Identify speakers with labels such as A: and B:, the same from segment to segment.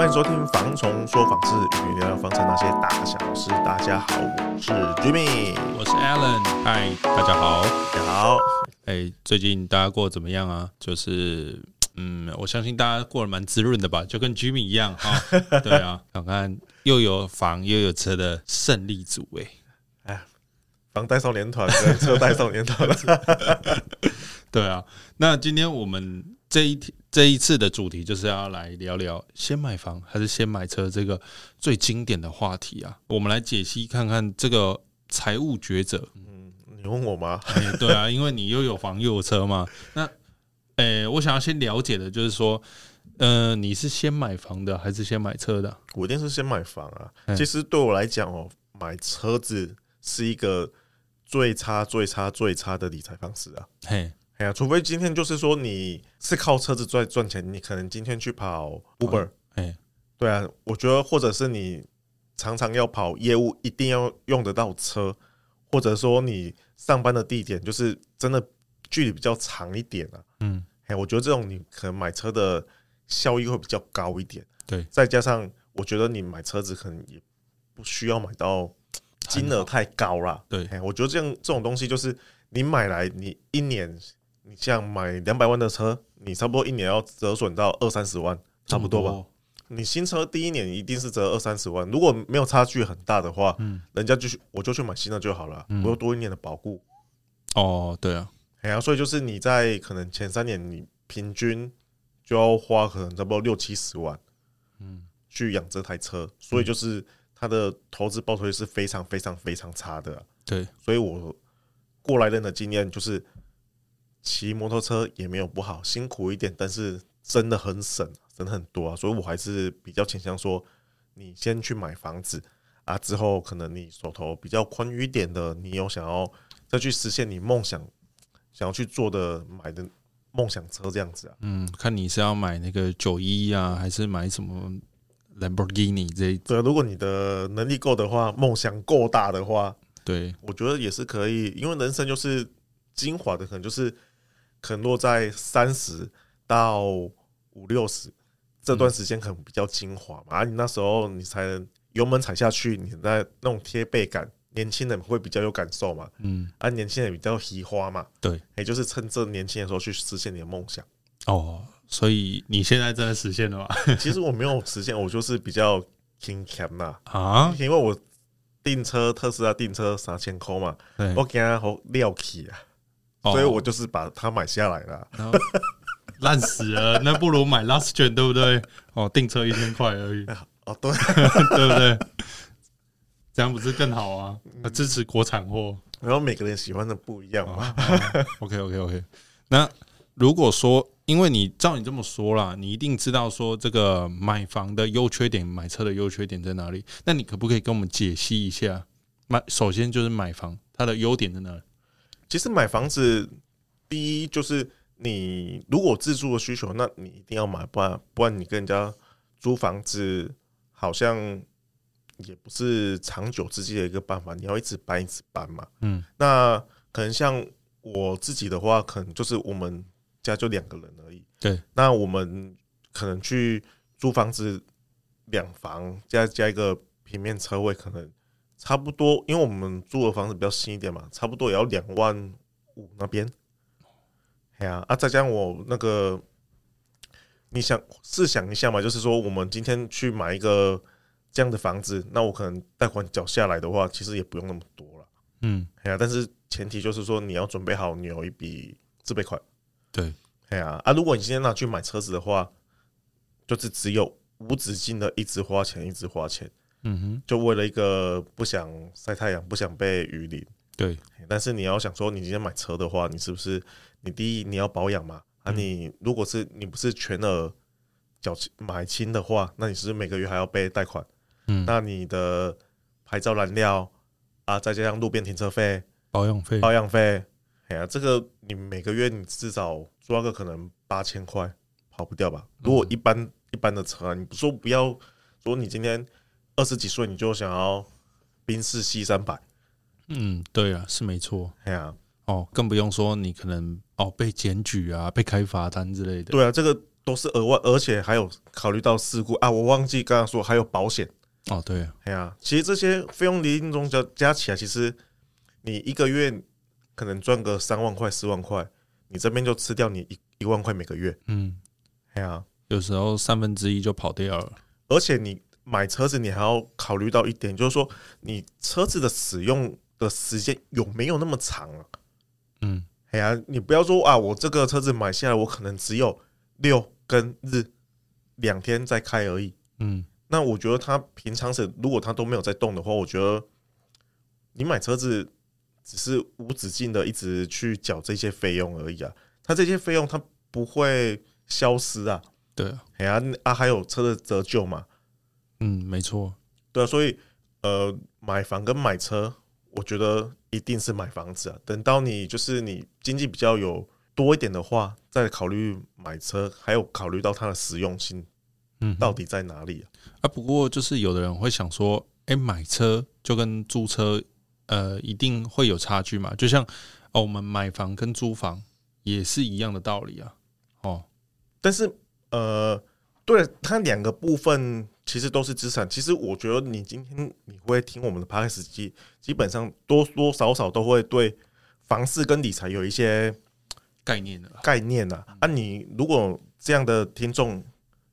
A: 欢迎收听《房虫说房事》，与你聊聊房产那些大小事。大家好，我是 Jimmy，
B: 我是 Alan。嗨，大家好，
A: 大家好。
B: 哎、欸，最近大家过得怎么样啊？就是，嗯，我相信大家过得蛮滋润的吧，就跟 Jimmy 一样哈、哦。对啊，看看又有房又有车的胜利组哎、欸。
A: 哎，房贷少年团跟车贷少年团。
B: 对啊，那今天我们。这一题这一次的主题就是要来聊聊先买房还是先买车这个最经典的话题啊，我们来解析看看这个财务抉择。
A: 嗯，你问我吗？
B: 欸、对啊，因为你又有房又有车嘛。那，诶、欸，我想要先了解的就是说，呃，你是先买房的还是先买车的？
A: 我一定是先买房啊。其实对我来讲哦，买车子是一个最差、最差、最差的理财方式啊。嘿。哎呀，除非今天就是说你是靠车子赚赚钱，你可能今天去跑 Uber，哎，对啊，我觉得或者是你常常要跑业务，一定要用得到车，或者说你上班的地点就是真的距离比较长一点啊，嗯，哎，我觉得这种你可能买车的效益会比较高一点，
B: 对，
A: 再加上我觉得你买车子可能也不需要买到金额太高了，
B: 对，
A: 哎，我觉得这样这种东西就是你买来你一年。你像买两百万的车，你差不多一年要折损到二三十万，差不多吧？你新车第一年一定是折二三十万，如果没有差距很大的话，嗯，人家就去我就去买新的就好了，我有多一年的保固。
B: 哦，对啊，
A: 哎呀，所以就是你在可能前三年，你平均就要花可能差不多六七十万，嗯，去养这台车，所以就是它的投资报酬率是非常非常非常差的。
B: 对，
A: 所以我过来人的经验就是。骑摩托车也没有不好，辛苦一点，但是真的很省，省很多啊，所以我还是比较倾向说，你先去买房子啊，之后可能你手头比较宽裕一点的，你有想要再去实现你梦想，想要去做的买的梦想车这样子啊。
B: 嗯，看你是要买那个九一啊，还是买什么兰博基尼这一？
A: 对，如果你的能力够的话，梦想够大的话，
B: 对，
A: 我觉得也是可以，因为人生就是精华的，可能就是。可能落在三十到五六十这段时间，可能比较精华嘛。啊，你那时候你才能油门踩下去，你在那种贴背感，年轻人会比较有感受嘛。嗯，啊，年轻人比较喜花嘛。
B: 对，
A: 也就是趁这年轻的时候去实现你的梦想。
B: 哦，所以你现在真的实现了吗？
A: 其实我没有实现，我就是比较轻松呐。
B: 啊，
A: 因为我订车特斯拉订车三千块嘛，我给他好料起啊。所以我就是把它买下来了，
B: 烂死了，那不如买 Last Gen 对不对？哦，订车一千块而已，
A: 哦对，
B: 对不对？这样不是更好啊？支持国产货，
A: 然后每个人喜欢的不一样嘛。
B: OK OK OK。那如果说，因为你照你这么说啦，你一定知道说这个买房的优缺点，买车的优缺点在哪里？那你可不可以跟我们解析一下？买首先就是买房，它的优点在哪里？
A: 其实买房子，第一就是你如果自住的需求，那你一定要买，不然不然你跟人家租房子好像也不是长久之计的一个办法。你要一直搬一直搬嘛。嗯，那可能像我自己的话，可能就是我们家就两个人而已。
B: 对，
A: 那我们可能去租房子，两房加加一个平面车位，可能。差不多，因为我们租的房子比较新一点嘛，差不多也要两万五那边。哎呀，啊，再加上我那个，你想试想一下嘛，就是说我们今天去买一个这样的房子，那我可能贷款缴下来的话，其实也不用那么多了。嗯，哎呀，但是前提就是说你要准备好你有一笔自备款。
B: 对，
A: 哎呀，啊，如果你今天拿去买车子的话，就是只有无止境的一直花钱，一直花钱。嗯哼，就为了一个不想晒太阳，不想被雨淋。
B: 对，
A: 但是你要想说，你今天买车的话，你是不是你第一你要保养嘛？啊，你如果是你不是全额缴买清的话，那你是不是每个月还要背贷款？嗯，那你的牌照燃料啊，再加上路边停车费、
B: 保养费、
A: 保养费，哎呀，这个你每个月你至少抓个可能八千块，跑不掉吧？如果一般一般的车，啊你不说不要说你今天。二十几岁你就想要宾士 C 三百？
B: 嗯，对啊，是没错。
A: 哎呀，
B: 哦，更不用说你可能哦被检举啊，被开罚单之类的。
A: 对啊，这个都是额外，而且还有考虑到事故。啊，我忘记刚刚说还有保险。
B: 哦，对啊，
A: 哎呀，其实这些费用零零总总加加起来，其实你一个月可能赚个三万块、四万块，你这边就吃掉你一一万块每个月，嗯，哎呀，
B: 有时候三分之一就跑掉了，
A: 而且你买车子，你还要考虑到一点，就是说你车子的使用的时间有没有那么长啊？嗯。哎呀，你不要说啊！我这个车子买下来，我可能只有六跟日两天在开而已。嗯，那我觉得他平常时如果他都没有在动的话，我觉得你买车子只是无止境的一直去缴这些费用而已啊。他这些费用他不会消失啊。
B: 对啊，
A: 哎呀啊，还有车的折旧嘛。
B: 嗯，没错。
A: 对啊，所以呃，买房跟买车。我觉得一定是买房子啊！等到你就是你经济比较有多一点的话，再考虑买车，还有考虑到它的实用性，嗯，到底在哪里啊？
B: 啊，不过就是有的人会想说，哎，买车就跟租车，呃，一定会有差距嘛？就像哦，我们买房跟租房也是一样的道理啊。哦，
A: 但是呃，对它两个部分。其实都是资产。其实我觉得你今天你会听我们的 Podcast 基基本上多多少少都会对房市跟理财有一些
B: 概念的
A: 概念呐。啊，你如果这样的听众，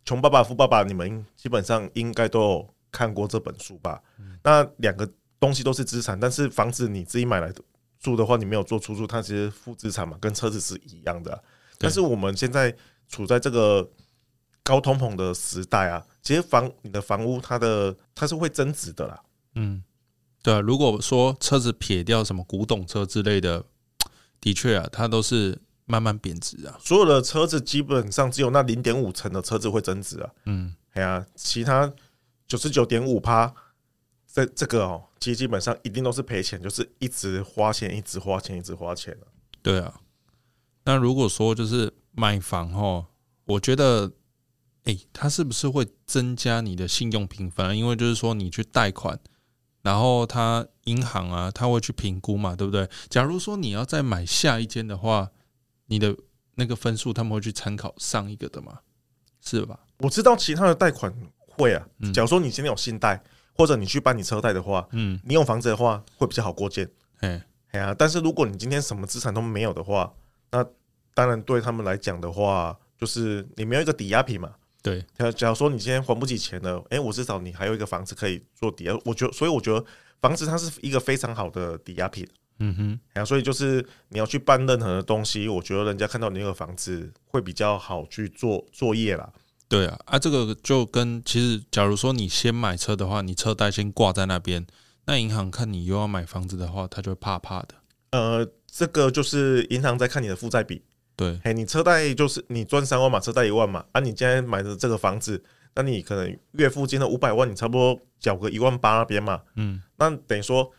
A: 穷爸爸富爸爸，你们基本上应该都有看过这本书吧？那两个东西都是资产，但是房子你自己买来住的话，你没有做出租，它其实负资产嘛，跟车子是一样的。但是我们现在处在这个。高通膨的时代啊，其实房你的房屋它的它是会增值的啦。
B: 嗯，对啊。如果说车子撇掉什么古董车之类的，的确啊，它都是慢慢贬值啊。
A: 所有的车子基本上只有那零点五成的车子会增值啊。嗯，哎呀，其他九十九点五趴，这这个哦，其实基本上一定都是赔钱，就是一直花钱，一直花钱，一直花钱啊。
B: 对啊。那如果说就是买房哦，我觉得。诶、欸，它是不是会增加你的信用评分？因为就是说你去贷款，然后它银行啊，它会去评估嘛，对不对？假如说你要再买下一间的话，你的那个分数他们会去参考上一个的嘛？是吧？
A: 我知道其他的贷款会啊。假如说你今天有信贷，或者你去办你车贷的话，嗯，你有房子的话会比较好过件。哎，哎呀，但是如果你今天什么资产都没有的话，那当然对他们来讲的话，就是你没有一个抵押品嘛。
B: 对，
A: 假假如说你今天还不起钱了，哎，我至少你还有一个房子可以做抵押。我觉得，所以我觉得房子它是一个非常好的抵押品。嗯哼，然后所以就是你要去办任何的东西，我觉得人家看到你那个房子会比较好去做作业啦。
B: 对啊，啊，这个就跟其实，假如说你先买车的话，你车贷先挂在那边，那银行看你又要买房子的话，他就会怕怕的。
A: 呃，这个就是银行在看你的负债比。
B: 对，
A: 嘿，你车贷就是你赚三万嘛，车贷一万嘛，啊，你今天买的这个房子，那你可能月付金的五百万，你差不多缴个一万八那边嘛，嗯，那等于说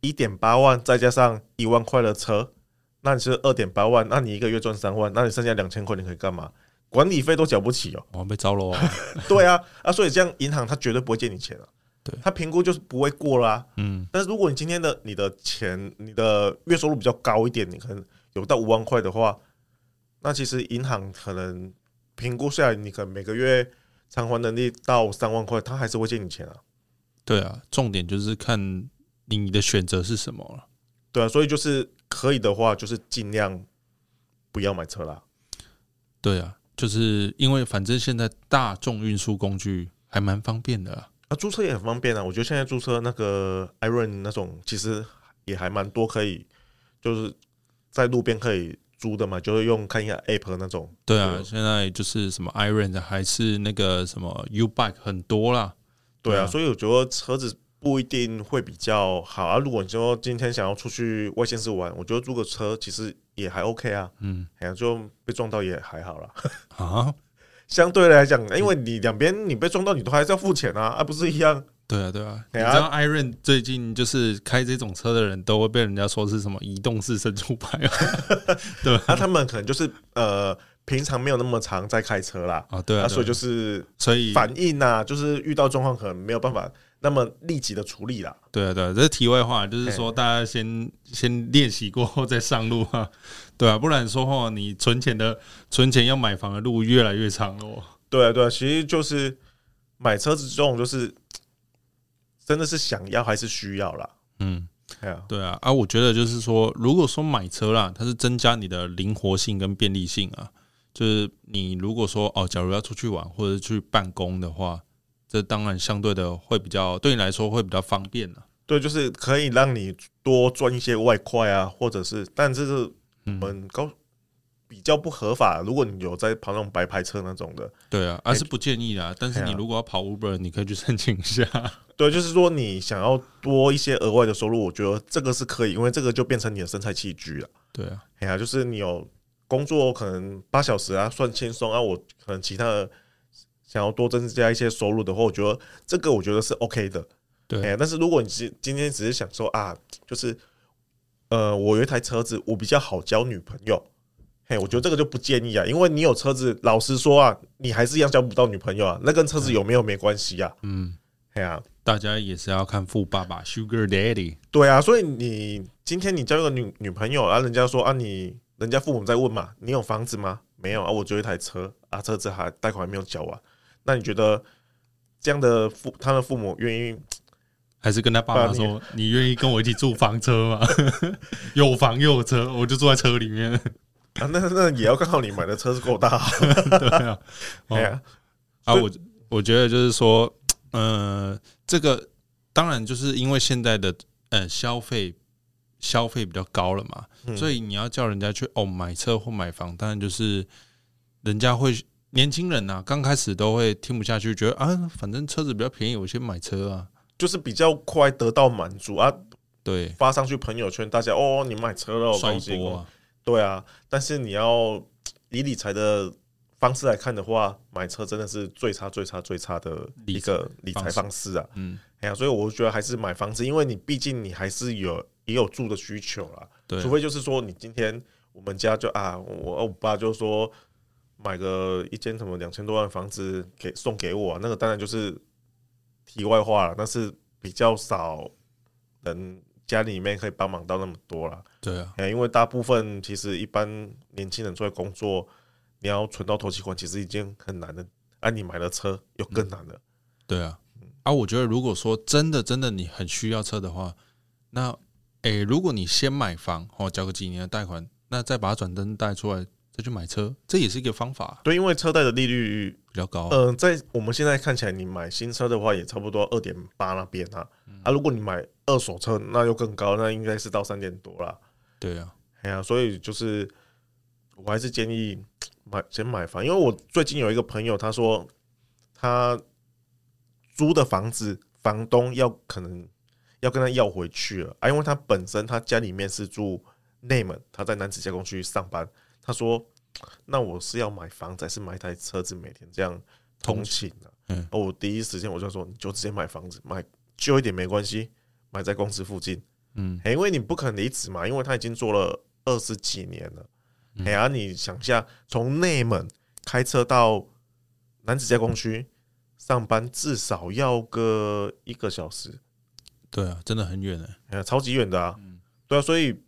A: 一点八万再加上一万块的车，那你是二点八万，那你一个月赚三万，那你剩下两千块你可以干嘛？管理费都缴不起哦，
B: 我被招了啊，
A: 对啊，啊，所以这样银行他绝对不会借你钱啊，
B: 对，
A: 他评估就是不会过啦，嗯，但是如果你今天的你的钱，你的月收入比较高一点，你可能有到五万块的话。那其实银行可能评估下来，你可能每个月偿还能力到三万块，他还是会借你钱啊。
B: 对啊，重点就是看你的选择是什么了。
A: 对啊，所以就是可以的话，就是尽量不要买车啦。
B: 对啊，就是因为反正现在大众运输工具还蛮方便的啊，
A: 啊，租车也很方便啊。我觉得现在租车那个 Iron 那种其实也还蛮多，可以就是在路边可以。租的嘛，就是用看一下 App 那种。
B: 对啊，对现在就是什么 iRent 还是那个什么 U-Bike 很多啦。
A: 对啊，所以我觉得车子不一定会比较好啊。如果你说今天想要出去外县市玩，我觉得租个车其实也还 OK 啊。嗯，哎呀，就被撞到也还好啦。啊，相对来讲，因为你两边你被撞到，你都还是要付钱啊，而、啊、不是一样。
B: 对啊，对啊，你知道 iRent 最近就是开这种车的人都会被人家说是什么移动式神出牌，对吧？
A: 那他们可能就是呃平常没有那么常在开车啦，
B: 啊，对啊，
A: 所以就是
B: 所以
A: 反应呐，就是遇到状况可能没有办法那么立即的处理啦。
B: 对啊，对啊，这是题外话，就是说大家先 先练习过后再上路啊，对啊，不然说话你存钱的存钱要买房的路越来越长哦。
A: 对啊，对啊，其实就是买车子这种，就是真的是想要还是需要啦。嗯。
B: 对啊，啊，我觉得就是说，如果说买车啦，它是增加你的灵活性跟便利性啊。就是你如果说哦，假如要出去玩或者去办公的话，这当然相对的会比较对你来说会比较方便啊。
A: 对，就是可以让你多赚一些外快啊，或者是，但这是我们高。嗯比较不合法。如果你有在跑那种白牌车那种的，
B: 对啊，而是不建议啦。但是你如果要跑 Uber，你可以去申请一下。
A: 对，就是说你想要多一些额外的收入，我觉得这个是可以，因为这个就变成你的生财器具了。
B: 对啊，
A: 哎呀，就是你有工作可能八小时啊，算轻松啊。我可能其他的想要多增加一些收入的话，我觉得这个我觉得是 OK 的。
B: 对，
A: 哎，但是如果你今今天只是想说啊，就是呃，我有一台车子，我比较好交女朋友。哎，我觉得这个就不建议啊，因为你有车子，老实说啊，你还是一样交不到女朋友啊，那跟车子有没有没关系啊。嗯，哎呀，
B: 大家也是要看富爸爸 Sugar Daddy。
A: 对啊，所以你今天你交一个女女朋友啊，人家说啊，你人家父母在问嘛，你有房子吗？没有啊，我只有一台车啊，车子还贷款还没有缴完。那你觉得这样的父他的父母愿意，
B: 还是跟他爸爸说，你愿意跟我一起住房车吗？有房又有车，我就住在车里面。
A: 啊，那那也要看好你买的车是够大，
B: 对啊，对啊，啊，我我觉得就是说，呃，这个当然就是因为现在的呃消费消费比较高了嘛，嗯、所以你要叫人家去哦买车或买房，当然就是人家会年轻人呐，刚开始都会听不下去，觉得啊，反正车子比较便宜，我先买车啊，
A: 就是比较快得到满足啊，
B: 对，
A: 发上去朋友圈，大家哦，你买车了，
B: 帅一波啊。
A: 对啊，但是你要以理财的方式来看的话，买车真的是最差、最差、最差的一个理财方式啊。嗯，哎呀，所以我觉得还是买房子，因为你毕竟你还是有也有住的需求啦。对，除非就是说你今天我们家就啊，我我爸就说买个一间什么两千多万房子给送给我，那个当然就是题外话了，但是比较少人。家里面可以帮忙到那么多了，
B: 对啊，
A: 因为大部分其实一般年轻人出来工作，你要存到头期款，其实已经很难了。而、啊、你买了车又更难了，
B: 对啊。啊，我觉得如果说真的真的你很需要车的话，那诶、欸，如果你先买房哦，交个几年的贷款，那再把它转灯贷出来。再去买车，这也是一个方法。
A: 对，因为车贷的利率
B: 比较高。
A: 嗯、呃，在我们现在看起来，你买新车的话，也差不多二点八那边啊。嗯、啊，如果你买二手车，那又更高，那应该是到三点多啦。
B: 对啊，
A: 哎呀、啊，所以就是我还是建议买先买房，因为我最近有一个朋友，他说他租的房子，房东要可能要跟他要回去了啊，因为他本身他家里面是住内蒙，他在男子加工区上班。他说：“那我是要买房子，还是买一台车子，每天这样通勤呢？”嗯，我第一时间我就说：“你就直接买房子，买旧一点没关系，买在公司附近。”嗯，因为你不可能离职嘛，因为他已经做了二十几年了。哎呀，你想一下，从内门开车到男子加工区上班，至少要个一个小时。
B: 对啊，真的很远哎，
A: 哎呀，超级远的啊。对啊，所以。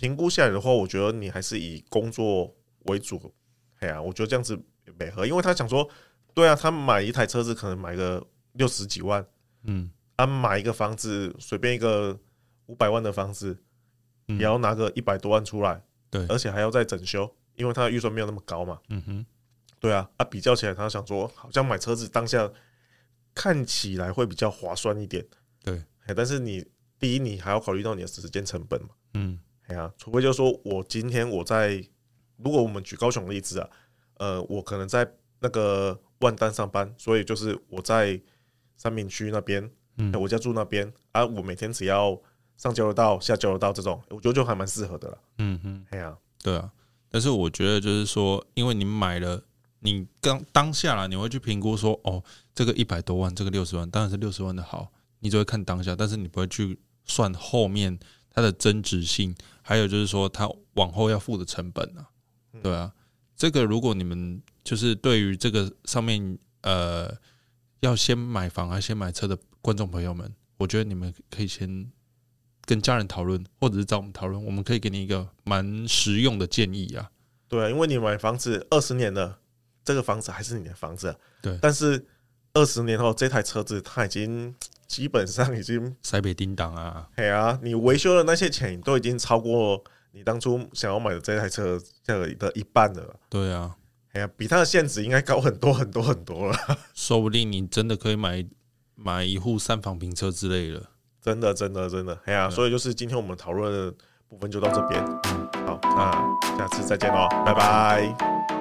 A: 评估下来的话，我觉得你还是以工作为主。哎呀，我觉得这样子没合，因为他想说，对啊，他买一台车子可能买个六十几万，嗯，啊，买一个房子随便一个五百万的房子，也要拿个一百多万出来，对，而且还要再整修，因为他的预算没有那么高嘛，嗯哼，对啊，啊，比较起来，他想说，好像买车子当下看起来会比较划算一点，
B: 对，
A: 但是你第一，你还要考虑到你的时间成本嘛，嗯。哎呀，除非就是说我今天我在，如果我们举高雄的例子啊，呃，我可能在那个万丹上班，所以就是我在三明区那边，嗯，我家住那边啊，我每天只要上交流道、下交流道这种，我觉得就还蛮适合的了。嗯哼，哎呀，
B: 对啊，但是我觉得就是说，因为你买了，你刚当下了，你会去评估说，哦，这个一百多万，这个六十万，当然是六十万的好，你只会看当下，但是你不会去算后面。它的增值性，还有就是说，它往后要付的成本啊，对啊，这个如果你们就是对于这个上面呃要先买房还是先买车的观众朋友们，我觉得你们可以先跟家人讨论，或者是找我们讨论，我们可以给你一个蛮实用的建议啊。
A: 对，因为你买房子二十年了，这个房子还是你的房子，
B: 对。
A: 但是二十年后这台车子它已经基本上已经
B: 塞北叮当啊，
A: 对啊，你维修的那些钱都已经超过。你当初想要买的这台车价格的一半了，
B: 对啊，
A: 哎呀，比它的现值应该高很多很多很多了。
B: 说不定你真的可以买买一户三房平车之类的，
A: 真的真的真的，哎呀，所以就是今天我们讨论的部分就到这边，好，那下次再见喽，拜拜。